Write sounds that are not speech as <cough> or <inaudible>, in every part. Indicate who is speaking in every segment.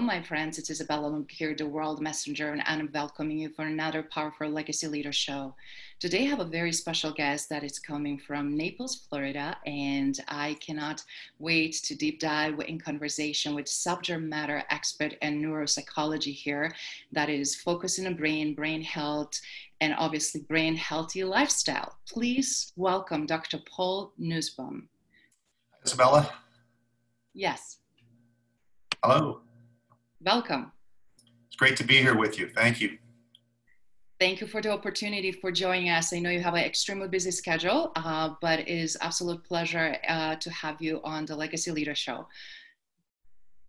Speaker 1: Hello, my friends. It's Isabella here, the World Messenger, and I'm welcoming you for another powerful Legacy Leader show. Today, I have a very special guest that is coming from Naples, Florida, and I cannot wait to deep dive in conversation with subject matter expert and neuropsychology here that is focusing on brain, brain health, and obviously brain healthy lifestyle. Please welcome Dr. Paul Nussbaum.
Speaker 2: Isabella?
Speaker 1: Yes.
Speaker 2: Hello.
Speaker 1: Welcome.
Speaker 2: It's great to be here with you. Thank you.
Speaker 1: Thank you for the opportunity for joining us. I know you have an extremely busy schedule, uh, but it is absolute pleasure uh, to have you on the Legacy Leader Show.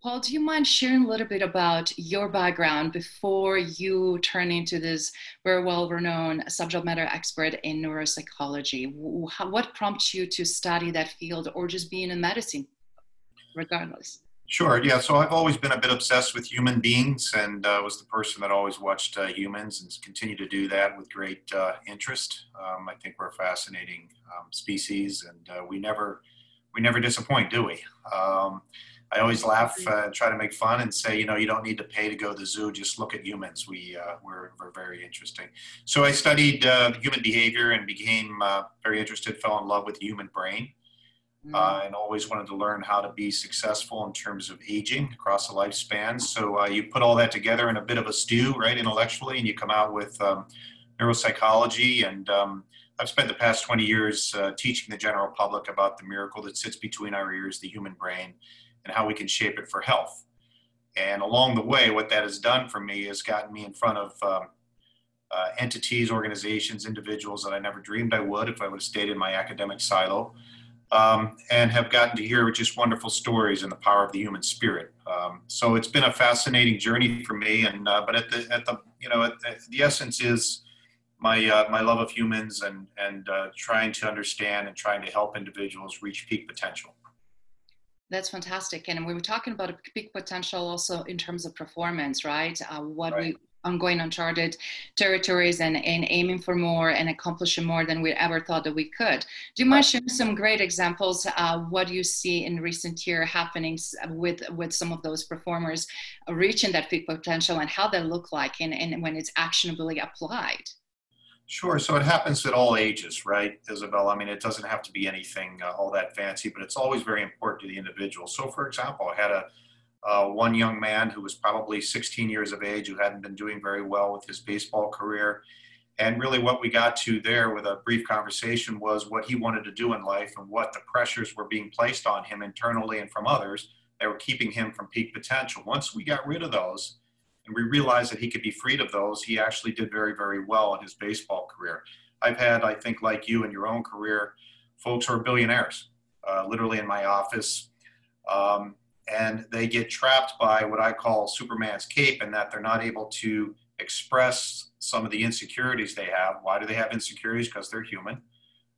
Speaker 1: Paul, do you mind sharing a little bit about your background before you turn into this very well-renowned subject matter expert in neuropsychology? What prompts you to study that field or just being in medicine, regardless?
Speaker 2: Sure. Yeah. So I've always been a bit obsessed with human beings, and uh, was the person that always watched uh, humans, and continue to do that with great uh, interest. Um, I think we're a fascinating um, species, and uh, we never we never disappoint, do we? Um, I always laugh uh, and try to make fun and say, you know, you don't need to pay to go to the zoo. Just look at humans. We uh, we're, we're very interesting. So I studied human behavior and became very interested. Fell in love with the human brain uh, mm. and always wanted to learn how to be successful in terms of aging across the lifespan. So uh, you put all that together in a bit of a stew, right, intellectually, and you come out with um, neuropsychology. And um, I've spent the past 20 years uh, teaching the general public about the miracle that sits between our ears, the human brain, and how we can shape it for health. And along the way, what that has done for me has gotten me in front of um, uh, entities, organizations, individuals that I never dreamed I would if I would have stayed in my academic silo um, and have gotten to hear just wonderful stories and the power of the human spirit. Um, so it's been a fascinating journey for me. And uh, but at the at the you know at, at the essence is my uh, my love of humans and and uh, trying to understand and trying to help individuals reach peak potential.
Speaker 1: That's fantastic. And we were talking about a peak potential also in terms of performance, right? Uh, what right. we ongoing uncharted territories and, and aiming for more and accomplishing more than we ever thought that we could. Do you mind sharing some great examples of what you see in recent year happenings with, with some of those performers reaching that peak potential and how they look like and, and when it's actionably applied?
Speaker 2: Sure. So it happens at all ages, right, Isabel? I mean, it doesn't have to be anything uh, all that fancy, but it's always very important to the individual. So, for example, I had a uh, one young man who was probably 16 years of age who hadn't been doing very well with his baseball career. And really, what we got to there with a brief conversation was what he wanted to do in life and what the pressures were being placed on him internally and from others that were keeping him from peak potential. Once we got rid of those and we realized that he could be freed of those, he actually did very, very well in his baseball career. I've had, I think, like you in your own career, folks who are billionaires, uh, literally in my office. Um, and they get trapped by what I call Superman's cape, and that they're not able to express some of the insecurities they have. Why do they have insecurities? Because they're human.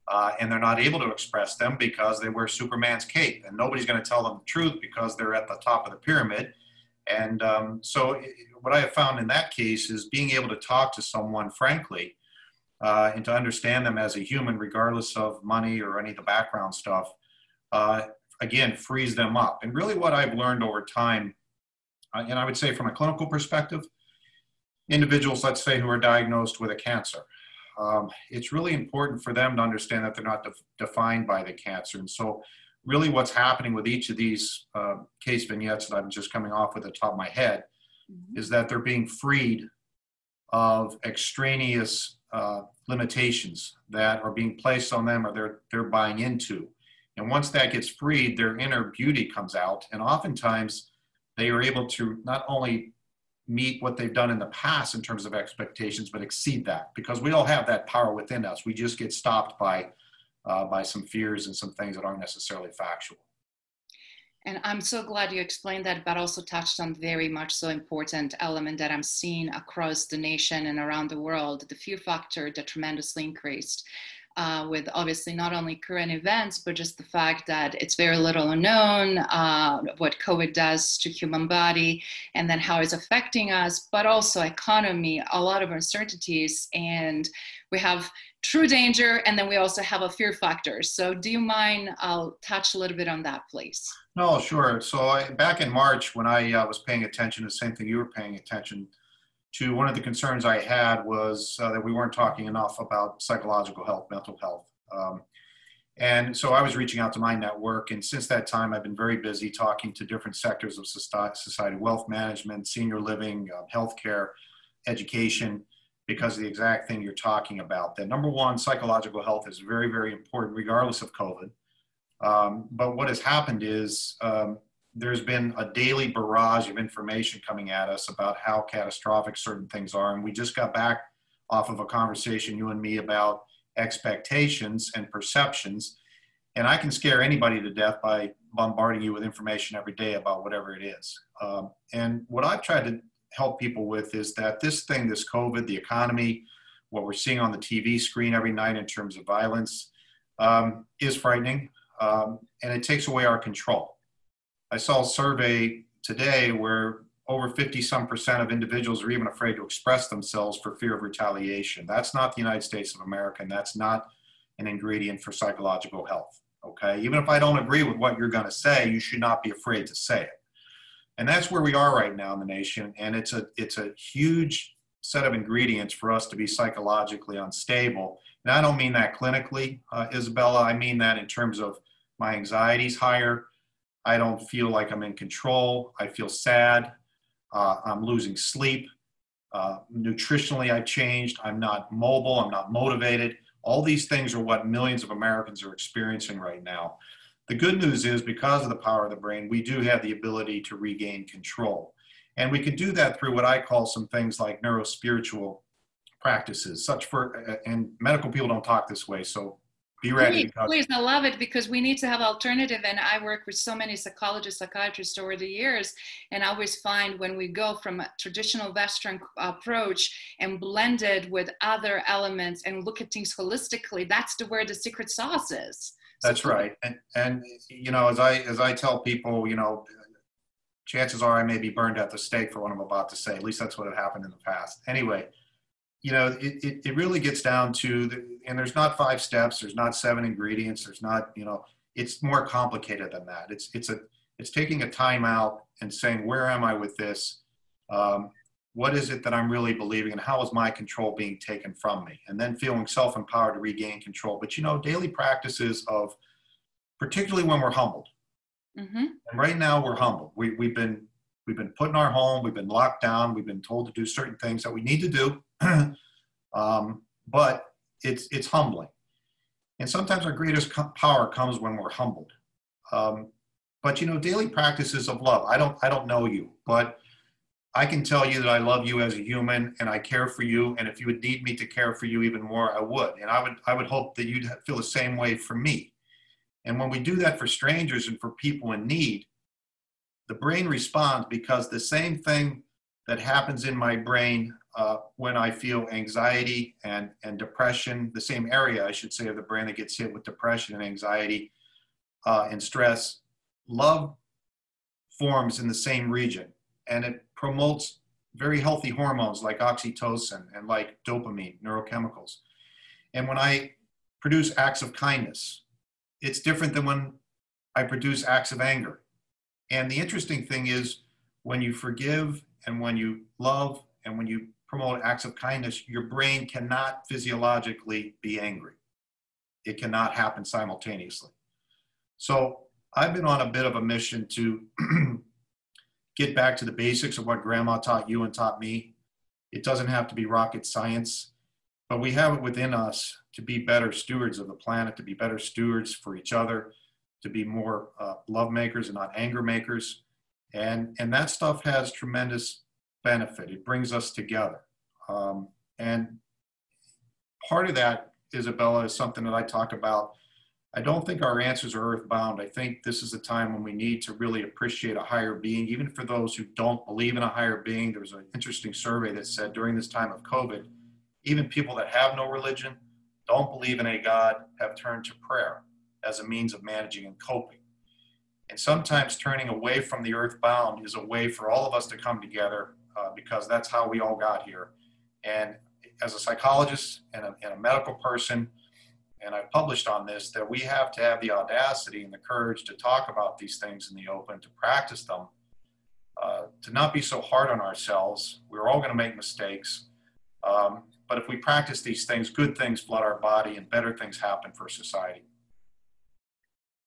Speaker 2: Uh, and they're not able to express them because they wear Superman's cape, and nobody's going to tell them the truth because they're at the top of the pyramid. And um, so, what I have found in that case is being able to talk to someone frankly uh, and to understand them as a human, regardless of money or any of the background stuff, uh, again frees them up. And really, what I've learned over time, uh, and I would say from a clinical perspective, individuals, let's say, who are diagnosed with a cancer, um, it's really important for them to understand that they're not def- defined by the cancer. And so, really, what's happening with each of these uh, case vignettes that I'm just coming off with the top of my head mm-hmm. is that they're being freed of extraneous uh, limitations that are being placed on them or they're they're buying into. And once that gets freed, their inner beauty comes out. And oftentimes they are able to not only meet what they've done in the past in terms of expectations, but exceed that because we all have that power within us. We just get stopped by uh, by some fears and some things that aren't necessarily factual.
Speaker 1: And I'm so glad you explained that, but also touched on very much so important element that I'm seeing across the nation and around the world, the fear factor that tremendously increased. Uh, with obviously not only current events, but just the fact that it's very little known uh, what COVID does to human body, and then how it's affecting us, but also economy, a lot of uncertainties, and we have true danger, and then we also have a fear factor. So, do you mind? I'll touch a little bit on that, please.
Speaker 2: No, sure. So, I, back in March, when I uh, was paying attention, the same thing you were paying attention to, one of the concerns I had was uh, that we weren't talking enough about psychological health, mental health. Um, and so I was reaching out to my network, and since that time, I've been very busy talking to different sectors of society wealth management, senior living, uh, healthcare, education because of the exact thing you're talking about. That number one, psychological health is very, very important, regardless of COVID. Um, but what has happened is um, there's been a daily barrage of information coming at us about how catastrophic certain things are. And we just got back off of a conversation, you and me, about expectations and perceptions. And I can scare anybody to death by bombarding you with information every day about whatever it is. Um, and what I've tried to help people with is that this thing, this COVID, the economy, what we're seeing on the TV screen every night in terms of violence um, is frightening um, and it takes away our control. I saw a survey today where over 50 some percent of individuals are even afraid to express themselves for fear of retaliation. That's not the United States of America, and that's not an ingredient for psychological health. Okay, even if I don't agree with what you're going to say, you should not be afraid to say it and that's where we are right now in the nation and it's a it's a huge set of ingredients for us to be psychologically unstable and i don't mean that clinically uh, isabella i mean that in terms of my anxiety's higher i don't feel like i'm in control. I feel sad. Uh, i'm losing sleep. Uh, nutritionally i've changed. I'm not mobile. I'm not motivated. All these things are what millions of americans are experiencing right now. The good news is because of the power of the brain, we do have the ability to regain control. And we can do that through what I call some things like neurospiritual practices, such for, uh, and medical people don't talk this way. So be ready.
Speaker 1: Please, please, I love it because we need to have alternative. And I work with so many psychologists, psychiatrists over the years, and I always find when we go from a traditional Western approach and blend it with other elements and look at things holistically, that's the where the secret sauce is.
Speaker 2: That's right. And, and, you know, as I, as I tell people, you know, chances are I may be burned at the stake for what I'm about to say. At least that's what had happened in the past. Anyway, you know, it, it, it really gets down to, the, and there's not five steps, there's not seven ingredients, there's not, you know, it's more complicated than that. It's, it's a, it's taking a time out and saying, where am I with this? Um, what is it that I'm really believing and how is my control being taken from me? And then feeling self empowered to regain control. But you know, daily practices of, particularly when we're humbled. Mm-hmm. And right now we're humbled. We, we've been we've been put in our home. We've been locked down. We've been told to do certain things that we need to do. <clears throat> um, but it's it's humbling. And sometimes our greatest power comes when we're humbled. Um, but you know, daily practices of love. I don't I don't know you, but I can tell you that I love you as a human and I care for you. And if you would need me to care for you even more, I would. And I would, I would hope that you'd feel the same way for me. And when we do that for strangers and for people in need, the brain responds because the same thing that happens in my brain uh, when I feel anxiety and, and depression, the same area, I should say, of the brain that gets hit with depression and anxiety uh, and stress, love forms in the same region. And it promotes very healthy hormones like oxytocin and like dopamine, neurochemicals. And when I produce acts of kindness, it's different than when I produce acts of anger. And the interesting thing is when you forgive and when you love and when you promote acts of kindness, your brain cannot physiologically be angry. It cannot happen simultaneously. So I've been on a bit of a mission to <clears throat> get back to the basics of what grandma taught you and taught me. It doesn't have to be rocket science, but we have it within us to be better stewards of the planet, to be better stewards for each other, to be more uh, love makers and not anger makers. And, and that stuff has tremendous benefit. It brings us together. Um, and part of that, Isabella, is something that I talk about I don't think our answers are earthbound. I think this is a time when we need to really appreciate a higher being, even for those who don't believe in a higher being. There was an interesting survey that said during this time of COVID, even people that have no religion, don't believe in a God, have turned to prayer as a means of managing and coping. And sometimes turning away from the earthbound is a way for all of us to come together uh, because that's how we all got here. And as a psychologist and a, and a medical person, and I published on this, that we have to have the audacity and the courage to talk about these things in the open, to practice them, uh, to not be so hard on ourselves. We're all going to make mistakes. Um, but if we practice these things, good things flood our body and better things happen for society.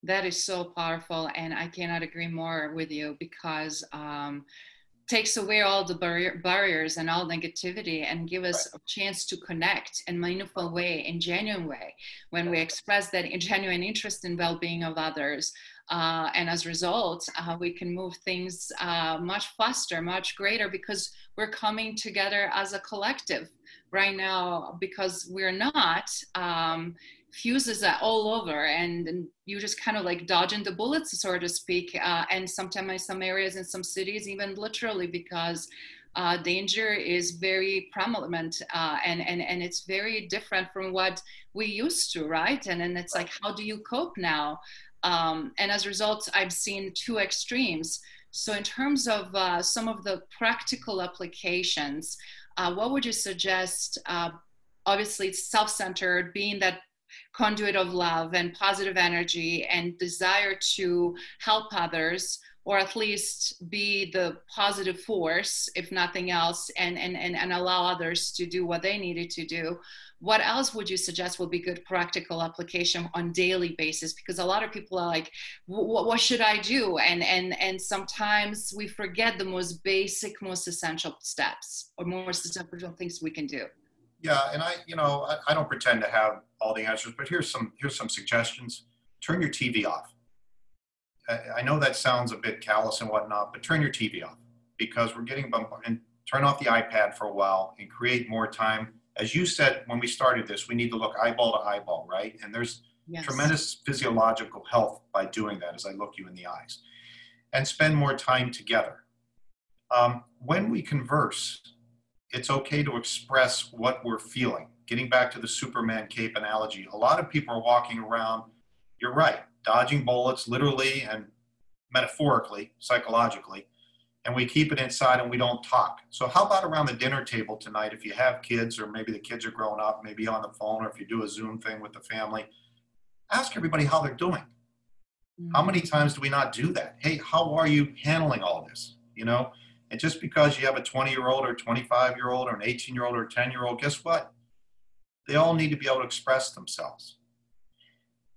Speaker 1: That is so powerful. And I cannot agree more with you because um, takes away all the barrier, barriers and all negativity and give us a chance to connect in meaningful way in genuine way when we express that genuine interest in well-being of others uh, and as a result uh, we can move things uh, much faster much greater because we're coming together as a collective right now because we're not um, fuses are all over and, and you just kind of like dodging the bullets so to speak uh, and sometimes in some areas in some cities even literally because uh, danger is very prominent uh, and, and, and it's very different from what we used to right? And then it's like how do you cope now? Um, and as a result i've seen two extremes. So in terms of uh, some of the practical applications uh, what would you suggest uh, obviously self-centered being that conduit of love and positive energy and desire to help others or at least be the positive force if nothing else and, and, and, and allow others to do what they needed to do. What else would you suggest would be good practical application on daily basis? Because a lot of people are like what should i do? And and and sometimes we forget the most basic most essential steps or most essential things we can do
Speaker 2: yeah, and I, you know, I, I, don't pretend to have all the answers, but here's some here's some suggestions. Turn your TV off. I, I know that sounds a bit callous and whatnot, but turn your TV off because we're getting bombarded. And turn off the iPad for a while and create more time. As you said when we started this, we need to look eyeball to eyeball, right? And there's yes. tremendous physiological health by doing that. As I look you in the eyes, and spend more time together. Um, when we converse, it's okay to express what we're feeling. Getting back to the Superman cape analogy, a lot of people are walking around, you're right, dodging bullets literally and metaphorically, psychologically, and we keep it inside and we don't talk. So, how about around the dinner table tonight if you have kids, or maybe the kids are growing up, maybe on the phone, or if you do a Zoom thing with the family? Ask everybody how they're doing. Mm-hmm. How many times do we not do that? Hey, how are you handling all this? You know, and just because you have a 20 year old or 25 year old or an 18 year old or a 10 year old, guess what? They all need to be able to express themselves.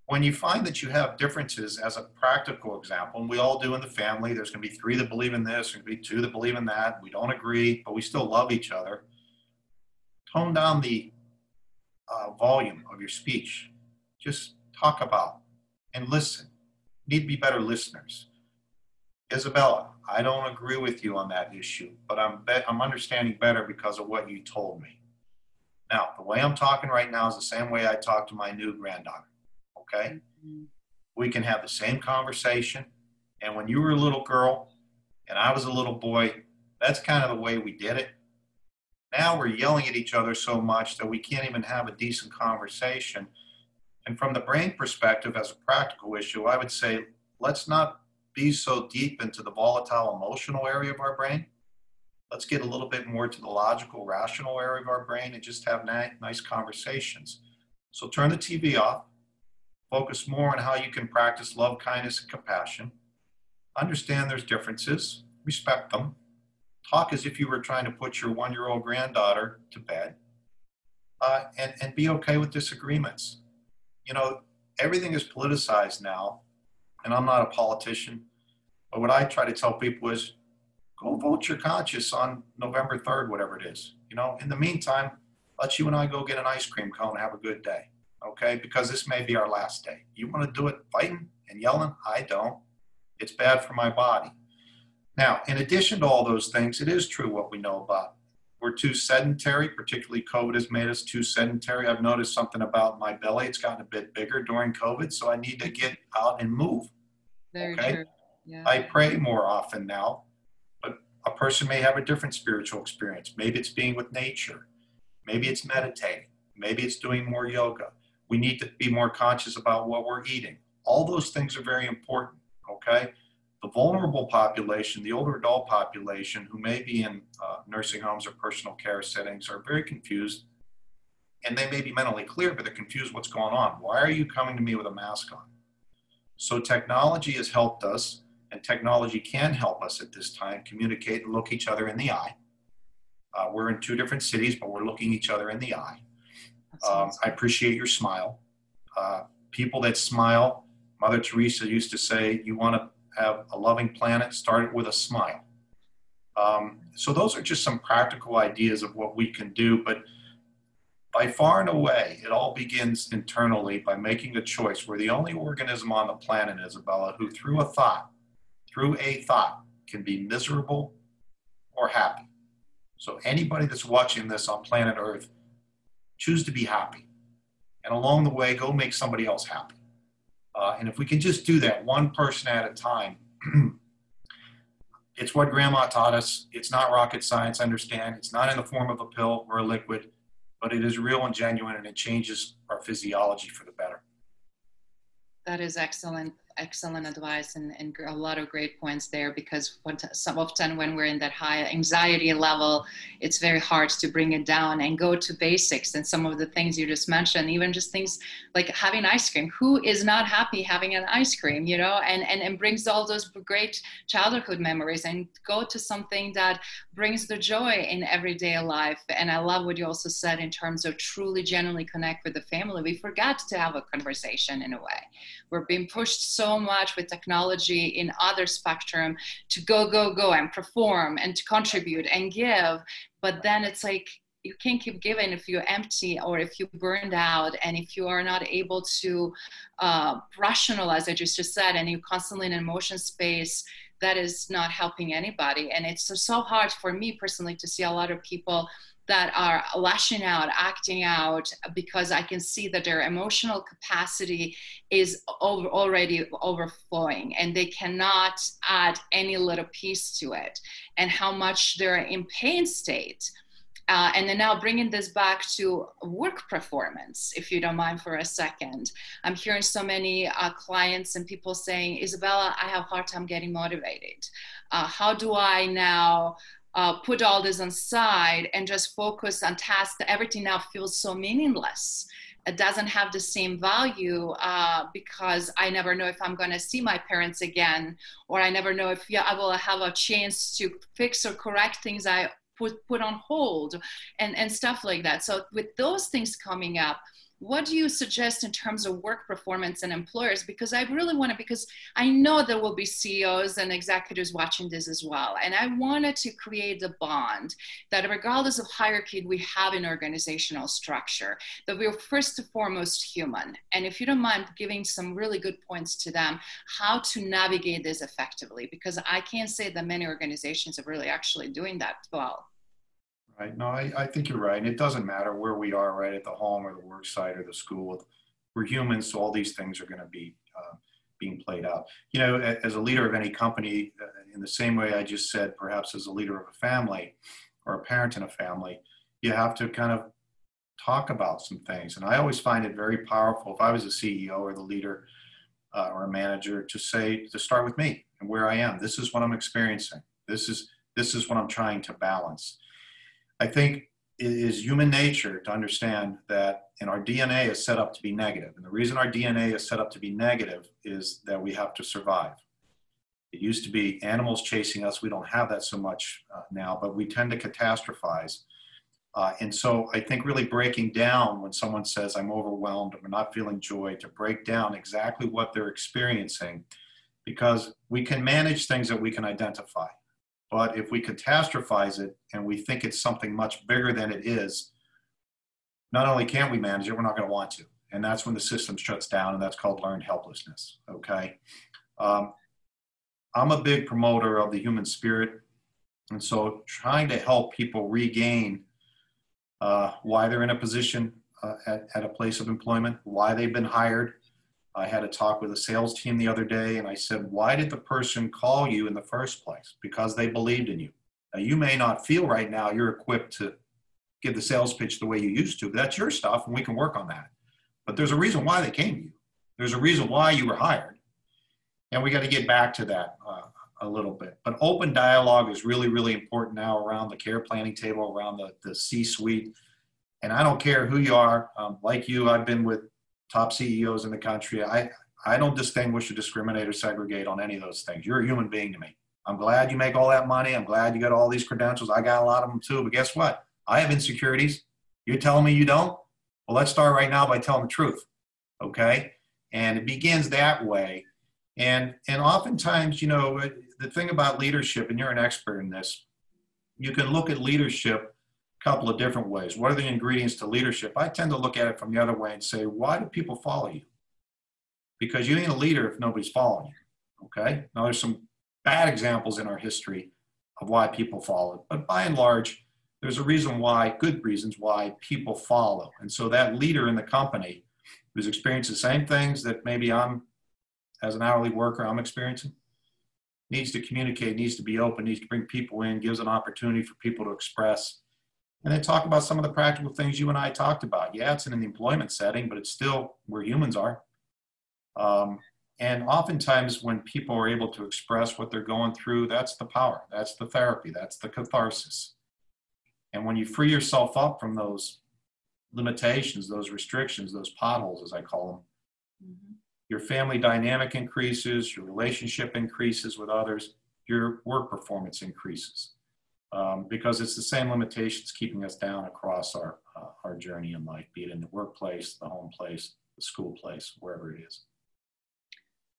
Speaker 2: When you find that you have differences, as a practical example, and we all do in the family, there's going to be three that believe in this, there's going to be two that believe in that. We don't agree, but we still love each other. Tone down the uh, volume of your speech. Just talk about and listen. need to be better listeners. Isabella, I don't agree with you on that issue, but I'm be- I'm understanding better because of what you told me. Now, the way I'm talking right now is the same way I talk to my new granddaughter. Okay, mm-hmm. we can have the same conversation. And when you were a little girl and I was a little boy, that's kind of the way we did it. Now we're yelling at each other so much that we can't even have a decent conversation. And from the brain perspective, as a practical issue, I would say let's not be so deep into the volatile emotional area of our brain. Let's get a little bit more to the logical, rational area of our brain and just have nice conversations. So turn the TV off, focus more on how you can practice love, kindness, and compassion. Understand there's differences, respect them. Talk as if you were trying to put your one year old granddaughter to bed. Uh, and, and be okay with disagreements. You know, everything is politicized now and I'm not a politician, but what I try to tell people is go vote your conscience on November 3rd, whatever it is. You know, in the meantime, let you and I go get an ice cream cone and have a good day. Okay, because this may be our last day. You want to do it fighting and yelling? I don't. It's bad for my body. Now, in addition to all those things, it is true what we know about we're too sedentary, particularly COVID has made us too sedentary. I've noticed something about my belly. It's gotten a bit bigger during COVID, so I need to get out and move.
Speaker 1: Very okay? true.
Speaker 2: Yeah. I pray more often now, but a person may have a different spiritual experience. Maybe it's being with nature. Maybe it's meditating. Maybe it's doing more yoga. We need to be more conscious about what we're eating. All those things are very important, okay? The vulnerable population, the older adult population who may be in uh, nursing homes or personal care settings are very confused and they may be mentally clear, but they're confused what's going on. Why are you coming to me with a mask on? So technology has helped us and technology can help us at this time communicate and look each other in the eye. Uh, we're in two different cities, but we're looking each other in the eye. Um, I appreciate your smile. Uh, people that smile, Mother Teresa used to say, you want to have a loving planet, start it with a smile. Um, so those are just some practical ideas of what we can do. But by far and away, it all begins internally by making a choice. We're the only organism on the planet, Isabella, who through a thought, through a thought, can be miserable or happy. So anybody that's watching this on planet Earth, choose to be happy. And along the way, go make somebody else happy. Uh, and if we can just do that one person at a time, <clears throat> it's what grandma taught us. It's not rocket science, understand. It's not in the form of a pill or a liquid, but it is real and genuine and it changes our physiology for the better.
Speaker 1: That is excellent excellent advice and, and a lot of great points there because some often when we're in that high anxiety level it's very hard to bring it down and go to basics and some of the things you just mentioned even just things like having ice cream. Who is not happy having an ice cream you know? And and, and brings all those great childhood memories and go to something that brings the joy in everyday life. And i love what you also said in terms of truly genuinely connect with the family. We forgot to have a conversation in a way. We're being pushed so much with technology in other spectrum to go go go and perform and to contribute and give but then it's like you can't keep giving if you're empty or if you're burned out and if you are not able to uh, rationalize as you just said and you're constantly in an emotion space that is not helping anybody. And it's so, so hard for me personally to see a lot of people that are lashing out, acting out, because I can see that their emotional capacity is over, already overflowing and they cannot add any little piece to it, and how much they're in pain state. Uh, and then now bringing this back to work performance, if you don't mind for a second. I'm hearing so many uh, clients and people saying, Isabella, I have a hard time getting motivated. Uh, how do I now uh, put all this aside and just focus on tasks, everything now feels so meaningless. It doesn't have the same value uh, because I never know if I'm going to see my parents again, or I never know if yeah, I will have a chance to fix or correct things I put put on hold, and and stuff like that. So with those things coming up, what do you suggest in terms of work performance and employers? Because i really want to because i know there will be ceos and executives watching this as well and i wanted to create the bond that regardless of hierarchy we have in organizational structure that we're first and foremost human. And if you don't mind giving some really good points to them how to navigate this effectively because i can't say that many organizations are really actually doing that well
Speaker 2: Right. No, I, I think you're right. And it doesn't matter where we are, right, at the home or the work site or the school. We're humans, so all these things are going to be uh, being played out. You know, as a leader of any company, uh, in the same way I just said, perhaps as a leader of a family or a parent in a family, you have to kind of talk about some things. And I always find it very powerful if I was a CEO or the leader uh, or a manager to say, to start with me and where I am. This is what I'm experiencing. This is this is what I'm trying to balance. I think it is human nature to understand that and our DNA is set up to be negative. And the reason our DNA is set up to be negative is that we have to survive. It used to be animals chasing us. We don't have that so much uh, now, but we tend to catastrophize. Uh, and so I think really breaking down when someone says, I'm overwhelmed, I'm not feeling joy, to break down exactly what they're experiencing, because we can manage things that we can identify. But if we catastrophize it and we think it's something much bigger than it is, not only can't we manage it, we're not going to want to. And that's when the system shuts down, and that's called learned helplessness. Okay. Um, I'm a big promoter of the human spirit. And so trying to help people regain uh, why they're in a position uh, at, at a place of employment, why they've been hired. I had a talk with a sales team the other day and I said, why did the person call you in the first place? Because they believed in you. Now, you may not feel right now you're equipped to give the sales pitch the way you used to, but that's your stuff and we can work on that. But there's a reason why they came to you. There's a reason why you were hired. And we got to get back to that uh, a little bit. But open dialogue is really, really important now around the care planning table, around the, the C suite. And I don't care who you are. Um, like you, I've been with top CEOs in the country. I, I don't distinguish or discriminate or segregate on any of those things. You're a human being to me. I'm glad you make all that money. I'm glad you got all these credentials. I got a lot of them too. But guess what? I have insecurities. You're telling me you don't? Well, let's start right now by telling the truth. Okay? And it begins that way. And and oftentimes, you know, the thing about leadership, and you're an expert in this, you can look at leadership couple of different ways. What are the ingredients to leadership? I tend to look at it from the other way and say, why do people follow you? Because you ain't a leader if nobody's following you. Okay. Now there's some bad examples in our history of why people follow, but by and large, there's a reason why, good reasons why people follow. And so that leader in the company who's experienced the same things that maybe I'm, as an hourly worker, I'm experiencing, needs to communicate, needs to be open, needs to bring people in, gives an opportunity for people to express. And they talk about some of the practical things you and I talked about. Yeah, it's in the employment setting, but it's still where humans are. Um, and oftentimes, when people are able to express what they're going through, that's the power, that's the therapy, that's the catharsis. And when you free yourself up from those limitations, those restrictions, those potholes, as I call them, mm-hmm your family dynamic increases, your relationship increases with others, your work performance increases. Um, because it's the same limitations keeping us down across our, uh, our journey in life, be it in the workplace, the home place, the school place, wherever it is.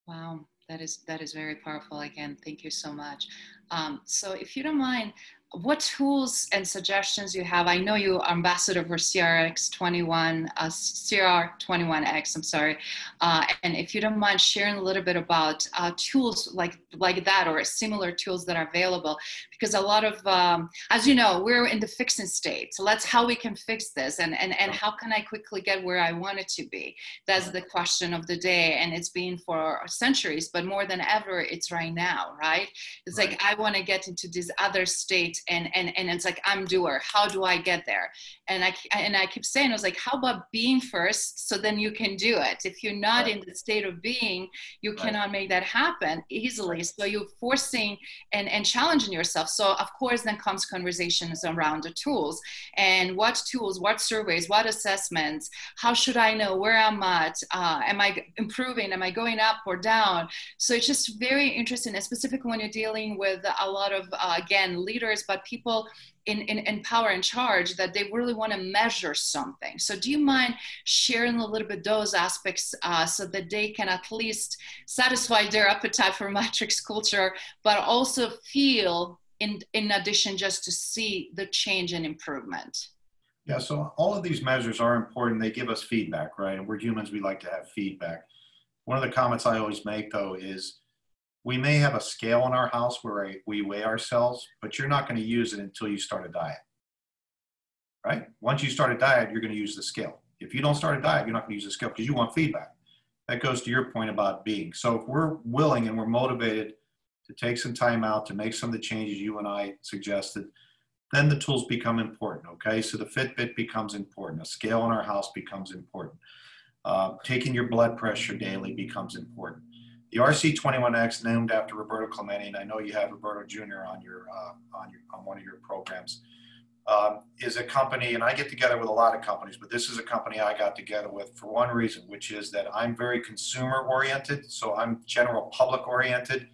Speaker 1: Wow, that is that is very powerful. Again, thank you so much. Um, so, if you don't mind, what tools and suggestions you have. I know you are ambassador for CRX21, uh, CR21X, I'm sorry. Uh, and if you don't mind sharing a little bit about uh, tools like, like that or similar tools that are available, because a lot of, um, as you know, we're in the fixing state. So let's how we can fix this and, and, and how can I quickly get where I want it to be? That's the question of the day. And it's been for centuries, but more than ever, it's right now, right? It's right. like, I want to get into this other state and and and it's like i'm doer how do i get there and i and i keep saying i was like how about being first so then you can do it if you're not right. in the state of being you right. cannot make that happen easily so you're forcing and and challenging yourself. So of course then comes conversations around the tools and what tools what surveys what assessments how should i know where i'm at uh, am i improving am i going up or down? So it's just very interesting and specifically when you're dealing with a lot of uh, again leaders but people in, in, in power and charge that they really want to measure something. So, do you mind sharing a little bit those aspects uh, so that they can at least satisfy their appetite for <laughs> matrix culture, but also feel, in, in addition, just to see the change and improvement?
Speaker 2: Yeah, so all of these measures are important. They give us feedback, right? And we're humans, we like to have feedback. One of the comments I always make, though, is we may have a scale in our house where we weigh ourselves, but you're not going to use it until you start a diet. Right? Once you start a diet, you're going to use the scale. If you don't start a diet, you're not going to use the scale because you want feedback. That goes to your point about being. So if we're willing and we're motivated to take some time out to make some of the changes you and I suggested, then the tools become important. Okay, so the Fitbit becomes important. A scale in our house becomes important. Uh, taking your blood pressure daily becomes important the RC21X, named after Roberto Clemente, and I know you have Roberto Jr. on your uh, on your on one of your programs, um, is a company, and I get together with a lot of companies, but this is a company I got together with for one reason, which is that I'm very consumer oriented, so I'm general public oriented.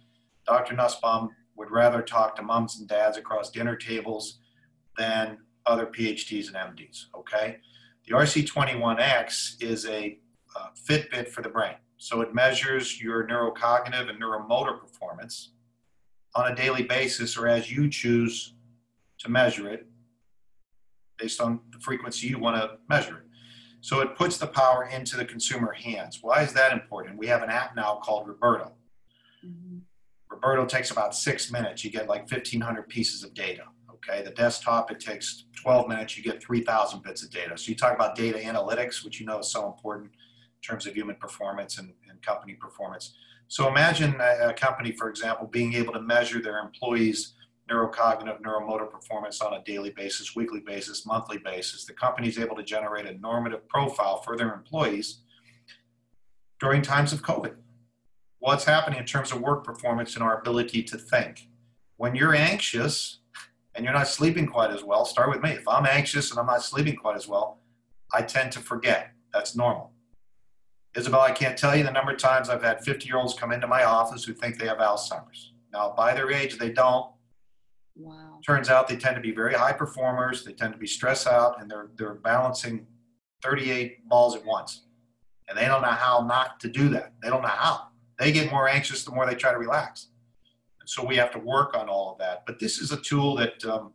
Speaker 2: Dr. Nussbaum would rather talk to moms and dads across dinner tables than other PhDs and MDs. Okay, the RC21X is a uh, Fitbit for the brain. So it measures your neurocognitive and neuromotor performance on a daily basis or as you choose to measure it based on the frequency you want to measure it. So it puts the power into the consumer hands. Why is that important? We have an app now called Roberto. Mm-hmm. Berto takes about six minutes. You get like 1,500 pieces of data. Okay, the desktop it takes 12 minutes. You get 3,000 bits of data. So you talk about data analytics, which you know is so important terms of human performance and, and company performance. So imagine a, a company, for example, being able to measure their employees' neurocognitive, neuromotor performance on a daily basis, weekly basis, monthly basis. The company is able to generate a normative profile for their employees during times of COVID. What's happening in terms of work performance and our ability to think? When you're anxious and you're not sleeping quite as well, start with me. If I'm anxious and I'm not sleeping quite as well, I tend to forget. That's normal. Isabel, I can't tell you the number of times I've had 50 year olds come into my office who think they have Alzheimer's. Now, by their age, they don't. Wow. Turns out they tend to be very high performers. They tend to be stressed out and they're, they're balancing 38 balls at once. And they don't know how not to do that. They don't know how. They get more anxious the more they try to relax. And so we have to work on all of that. But this is a tool that um,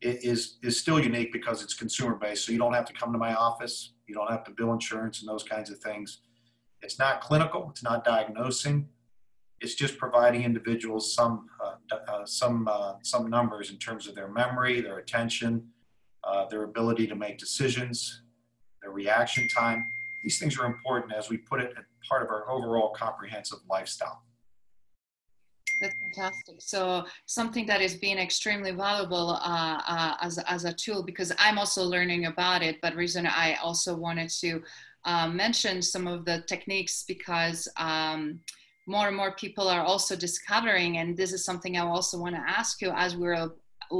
Speaker 2: is is still unique because it's consumer based. So you don't have to come to my office. You don't have to bill insurance and those kinds of things. It's not clinical. It's not diagnosing. It's just providing individuals some uh, uh, some uh, some numbers in terms of their memory, their attention, uh, their ability to make decisions, their reaction time. These things are important as we put it as part of our overall comprehensive lifestyle.
Speaker 1: That's fantastic. So something that is being extremely valuable uh, uh, as, as a tool because I'm also learning about it. But reason I also wanted to uh, mention some of the techniques because um, more and more people are also discovering, and this is something I also want to ask you as we're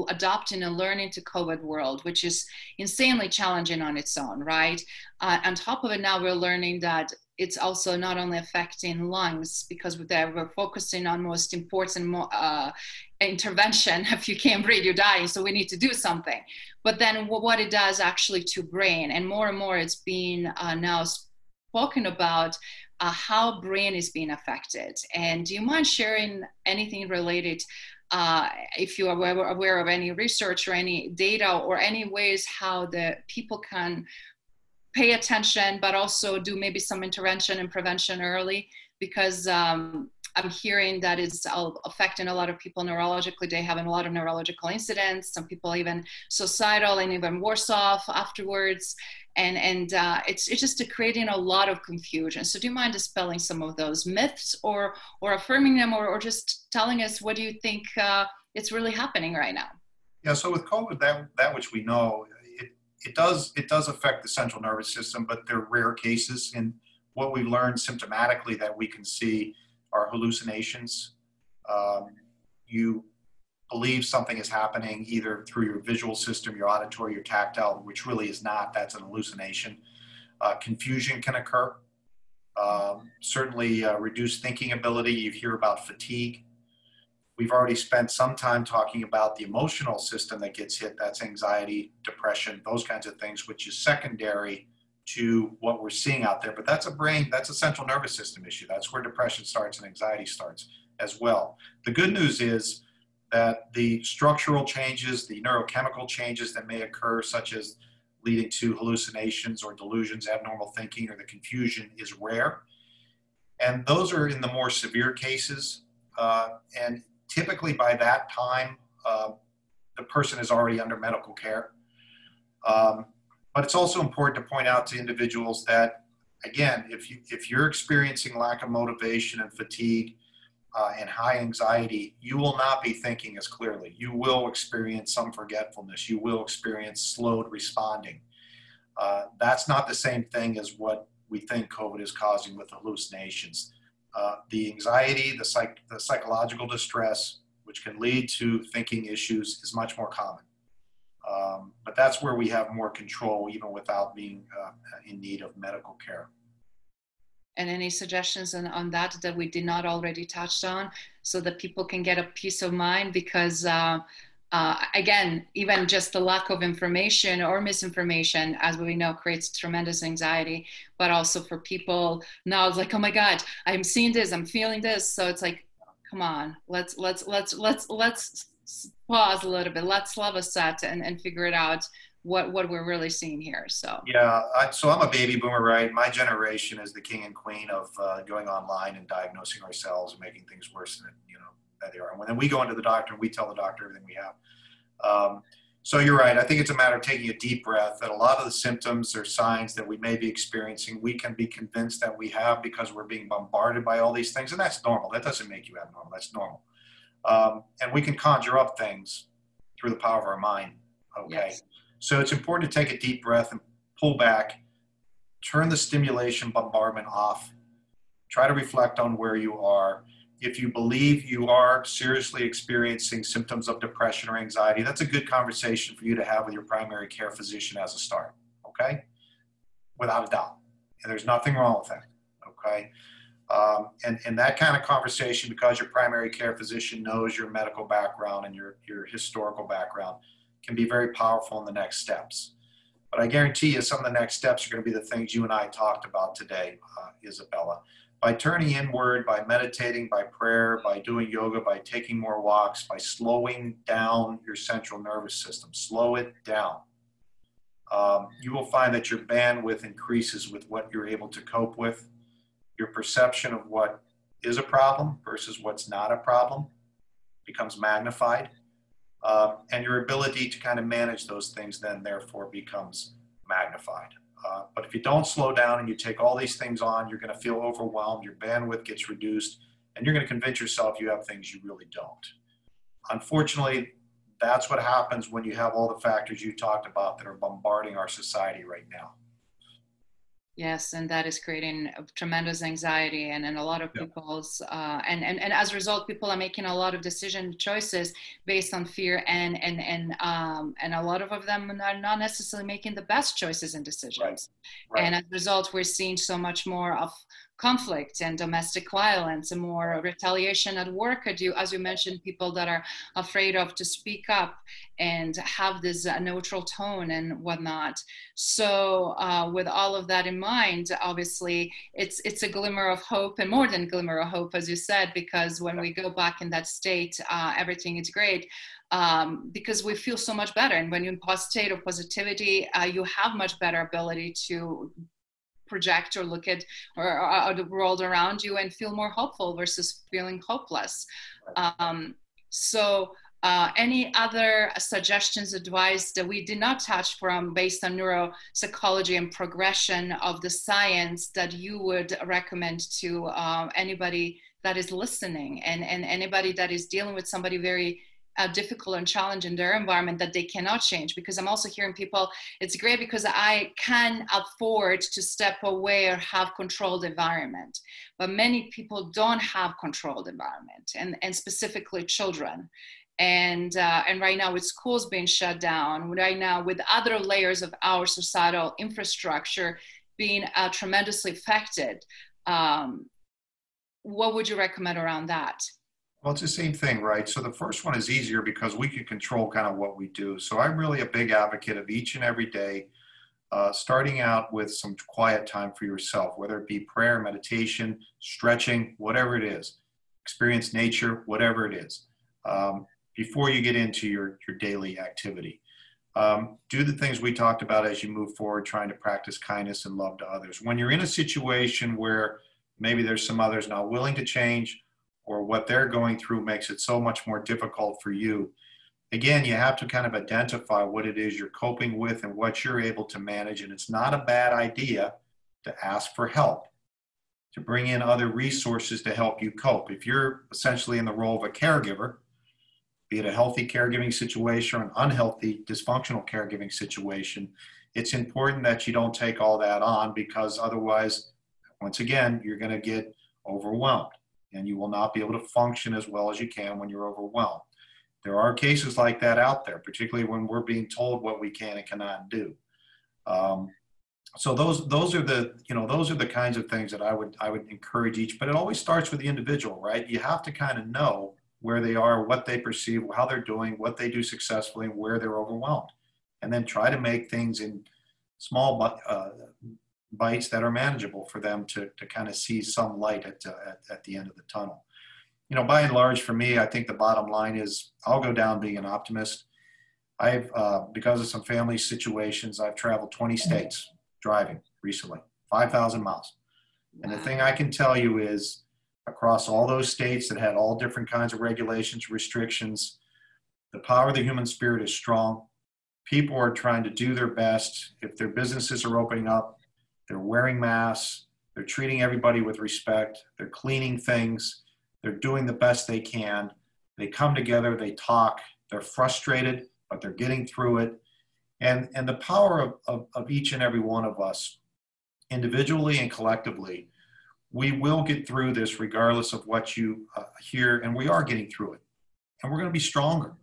Speaker 1: adopting and learning to COVID world, which is insanely challenging on its own, right? Uh, on top of it, now we're learning that it's also not only affecting lungs because we're focusing on most important uh, intervention. <laughs> If you can't breathe, you're dying. So we need to do something. But then what it does actually to brain, and more and more it's being uh, now spoken about uh, how brain is being affected. And do you mind sharing anything related? Uh, if you are aware of any research or any data or any ways how the people can pay attention, but also do maybe some intervention and prevention early because um, I'm hearing that it's affecting a lot of people neurologically. They having a lot of neurological incidents. Some people even suicidal and even worse off afterwards. And and uh, it's it's just creating a lot of confusion. So do you mind dispelling some of those myths, or or affirming them, or or just telling us what do you think uh, it's really happening right now?
Speaker 2: Yeah. So with COVID, that that which we know it does it does affect the central nervous system, but they're rare cases. And what we learned symptomatically that we can see are hallucinations. Um, you believe something is happening either through your visual system, your auditory, your tactile, which really is not. That's an hallucination. Uh, confusion can occur. Um, certainly, uh, reduced thinking ability. You hear about fatigue. We've already spent some time talking about the emotional system that gets hit. That's anxiety, depression, those kinds of things, which is secondary to what we're seeing out there. But that's a brain, that's a central nervous system issue. That's where depression starts and anxiety starts as well. The good news is that the structural changes, the neurochemical changes that may occur, such as leading to hallucinations or delusions, abnormal thinking, or the confusion, is rare. And those are in the more severe cases. Uh, and typically by that time, uh, the person is already under medical care. Um, but it's also important to point out to individuals that, again, if you if you're experiencing lack of motivation and fatigue uh, and high anxiety, you will not be thinking as clearly. You will experience some forgetfulness. You will experience slowed responding. Uh, that's not the same thing as what we think COVID is causing with hallucinations. Uh, the anxiety, the, psych, the psychological distress, which can lead to thinking issues, is much more common. Um, but that's where we have more control, even without being uh, in need of medical care.
Speaker 1: And any suggestions on, on that that we did not already touch on, so that people can get a peace of mind? Because uh, uh, again, even just the lack of information or misinformation, as we know, creates tremendous anxiety. But also for people now, it's like, oh my God, I'm seeing this, I'm feeling this. So it's like, come on, let's let's let's let's let's pause a little bit. Let's level set and, and figure it out what what we're really seeing here. So
Speaker 2: yeah, I, so I'm a baby boomer, right? My generation is the king and queen of uh, going online and diagnosing ourselves and making things worse than you know that they are. And then we go into the doctor and we tell the doctor everything we have. Um, so you're right. I think it's a matter of taking a deep breath. That a lot of the symptoms or signs that we may be experiencing, we can be convinced that we have because we're being bombarded by all these things, and that's normal. That doesn't make you abnormal. That's normal. Um, and we can conjure up things through the power of our mind. Okay. Yes. So it's important to take a deep breath and pull back, turn the stimulation bombardment off, try to reflect on where you are. If you believe you are seriously experiencing symptoms of depression or anxiety, that's a good conversation for you to have with your primary care physician as a start. Okay. Without a doubt. And there's nothing wrong with that. Okay. Um, and, and that kind of conversation, because your primary care physician knows your medical background and your, your historical background, can be very powerful in the next steps. But I guarantee you, some of the next steps are going to be the things you and I talked about today, uh, Isabella. By turning inward, by meditating, by prayer, by doing yoga, by taking more walks, by slowing down your central nervous system, slow it down. Um, you will find that your bandwidth increases with what you're able to cope with your perception of what is a problem versus what's not a problem becomes magnified. Uh, and your ability to kind of manage those things then therefore becomes magnified. Uh, but if you don't slow down and you take all these things on, you're going to feel overwhelmed, your bandwidth gets reduced, and you're going to convince yourself you have things you really don't. Unfortunately, that's what happens when you have all the factors you talked about that are bombarding our society right now.
Speaker 1: Yes, and that is creating tremendous anxiety, and, and a lot of people's uh, and, and and as a result, people are making a lot of decision choices based on fear, and and and um, and a lot of them are not necessarily making the best choices and decisions. Right. Right. And as a result, we're seeing so much more of conflict and domestic violence and more retaliation at work you as you mentioned people that are afraid of to speak up and have this uh, neutral tone and whatnot so uh, with all of that in mind obviously it's it's a glimmer of hope and more than glimmer of hope as you said because when we go back in that state uh, everything is great um, because we feel so much better. And when you're in a state of positivity, uh, you have much better ability to project or look at or, or, or the world around you and feel more hopeful versus feeling hopeless. Um, so uh, any other suggestions, advice that we did not touch from based on neuropsychology and progression of the science that you would recommend to uh, anybody that is listening and, and anybody that is dealing with somebody very uh, difficult and challenge in their environment that they cannot change. Because i'm also hearing people it's great because i can afford to step away or have controlled environment. But many people don't have controlled environment and, and specifically children. And uh, and right now with schools being shut down right now with other layers of our societal infrastructure being uh, tremendously affected um, what would you recommend around that
Speaker 2: well, it's the same thing, right? So the first one is easier because we can control kind of what we do. So I'm really a big advocate of each and every day, uh, starting out with some quiet time for yourself, whether it be prayer, meditation, stretching, whatever it is, experience nature, whatever it is, um, before you get into your, your daily activity. Um, do the things we talked about as you move forward, trying to practice kindness and love to others. When you're in a situation where maybe there's some others not willing to change, or what they're going through makes it so much more difficult for you. Again, you have to kind of identify what it is you're coping with and what you're able to manage. And it's not a bad idea to ask for help, to bring in other resources to help you cope. If you're essentially in the role of a caregiver, be it a healthy caregiving situation or an unhealthy, dysfunctional caregiving situation, it's important that you don't take all that on because otherwise, once again, you're going to get overwhelmed and you will not be able to function as well as you can when you're overwhelmed. There are cases like that out there, particularly when we're being told what we can and cannot do. Um, so those those are the you know those are the kinds of things that I would I would encourage each. But it always starts with the individual, right? You have to kind of know where they are, what they perceive, how they're doing, what they do successfully, and where they're overwhelmed, and then try to make things in small uh, bites that are manageable for them to, to kind of see some light at, uh, at, at the end of the tunnel. You know, by and large, for me, I think the bottom line is I'll go down being an optimist. I've, uh, because of some family situations, I've traveled 20 states driving recently, 5,000 miles. And the thing I can tell you is across all those states that had all different kinds of regulations, restrictions, the power of the human spirit is strong. People are trying to do their best. If their businesses are opening up, they're wearing masks, they're treating everybody with respect, they're cleaning things, they're doing the best they can. They come together, they talk, they're frustrated, but they're getting through it. And, and the power of, of, of each and every one of us, individually and collectively, we will get through this regardless of what you uh, hear, and we are getting through it. And we're going to be stronger.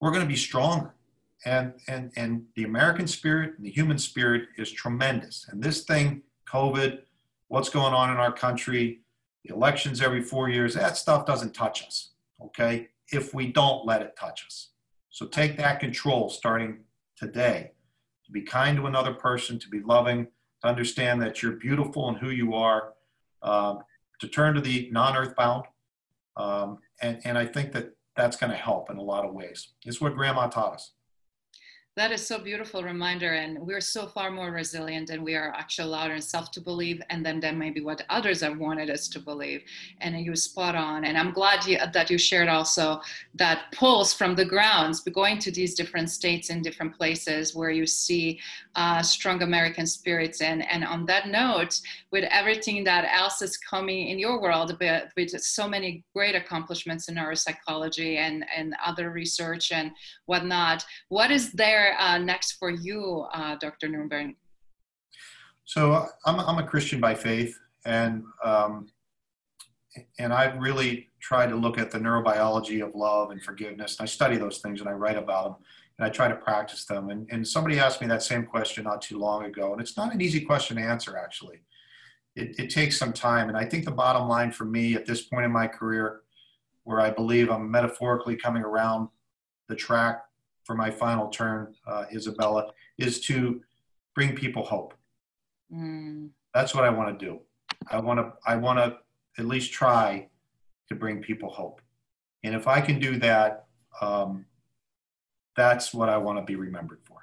Speaker 2: We're going to be stronger. And, and, and the American spirit and the human spirit is tremendous. And this thing, COVID, what's going on in our country, the elections every four years, that stuff doesn't touch us, okay? If we don't let it touch us. So take that control starting today to be kind to another person, to be loving, to understand that you're beautiful and who you are, um, to turn to the non earthbound. Um, and, and I think that that's going to help in a lot of ways. It's what grandma taught us.
Speaker 1: That is so beautiful reminder, and we're so far more resilient, and we are actually allowed ourselves to believe, and then then maybe what others have wanted us to believe. And you're spot on, and I'm glad you, that you shared also that pulse from the grounds, going to these different states and different places where you see uh, strong American spirits. And and on that note, with everything that else is coming in your world, but with so many great accomplishments in neuropsychology and and other research and whatnot, what is there uh, next for you, uh, Dr. Nuremberg?
Speaker 2: So I'm, I'm a Christian by faith, and um, and I really try to look at the neurobiology of love and forgiveness. And I study those things and I write about them and I try to practice them. And, and somebody asked me that same question not too long ago, and it's not an easy question to answer, actually. It, it takes some time. And I think the bottom line for me at this point in my career, where I believe I'm metaphorically coming around the track for my final turn, uh, Isabella, is to bring people hope. Mm. That's what I want to do. I want to. I want to at least try to bring people hope, and if I can do that, um, that's what I want to be remembered for.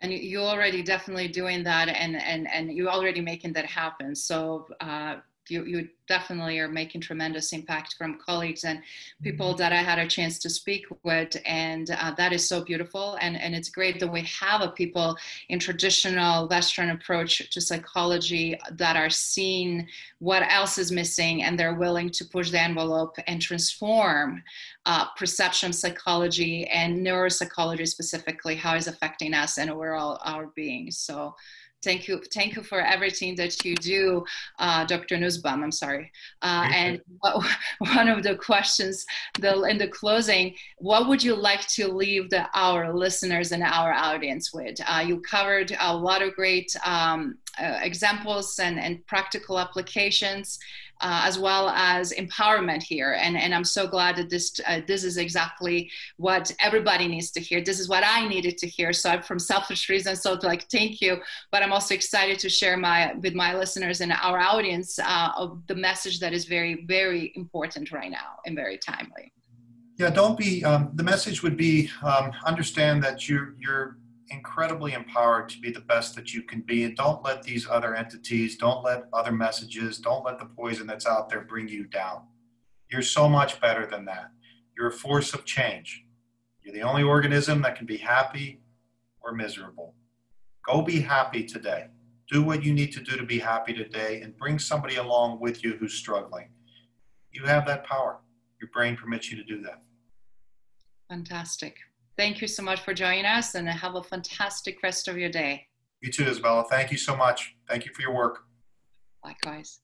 Speaker 1: And you're already definitely doing that, and and and you're already making that happen. So uh, you you definitely are making tremendous impact from colleagues and people mm-hmm. that I had a chance to speak with. And uh, that is so beautiful. And, and it's great that we have a people in traditional Western approach to psychology that are seeing what else is missing and they're willing to push the envelope and transform uh, perception psychology and neuropsychology specifically, how is affecting us and overall our being. So Thank you, thank you for everything that you do, uh, Dr. Nussbaum. I'm sorry. Uh, and what, <laughs> one of the questions the, in the closing, what would you like to leave the, our listeners and our audience with? Uh, you covered a lot of great um, uh, examples and, and practical applications uh, as well as empowerment here. And, and I'm so glad that this, uh, this is exactly what everybody needs to hear. This is what I needed to hear. So I'm from selfish reasons, so like, thank you. But I'm also excited to share my, with my listeners and our audience uh, of the message that is very, very important right now and very timely.
Speaker 2: Yeah, don't be, um, the message would be um, understand that you're, you're incredibly empowered to be the best that you can be. And don't let these other entities, don't let other messages, don't let the poison that's out there bring you down. You're so much better than that. You're a force of change. You're the only organism that can be happy or miserable. Go be happy today. Do what you need to do to be happy today and bring somebody along with you who's struggling. You have that power. Your brain permits you to do that.
Speaker 1: Fantastic. Thank you so much for joining us and have a fantastic rest of your day.
Speaker 2: You too, Isabella. Thank you so much. Thank you for your work.
Speaker 1: Likewise.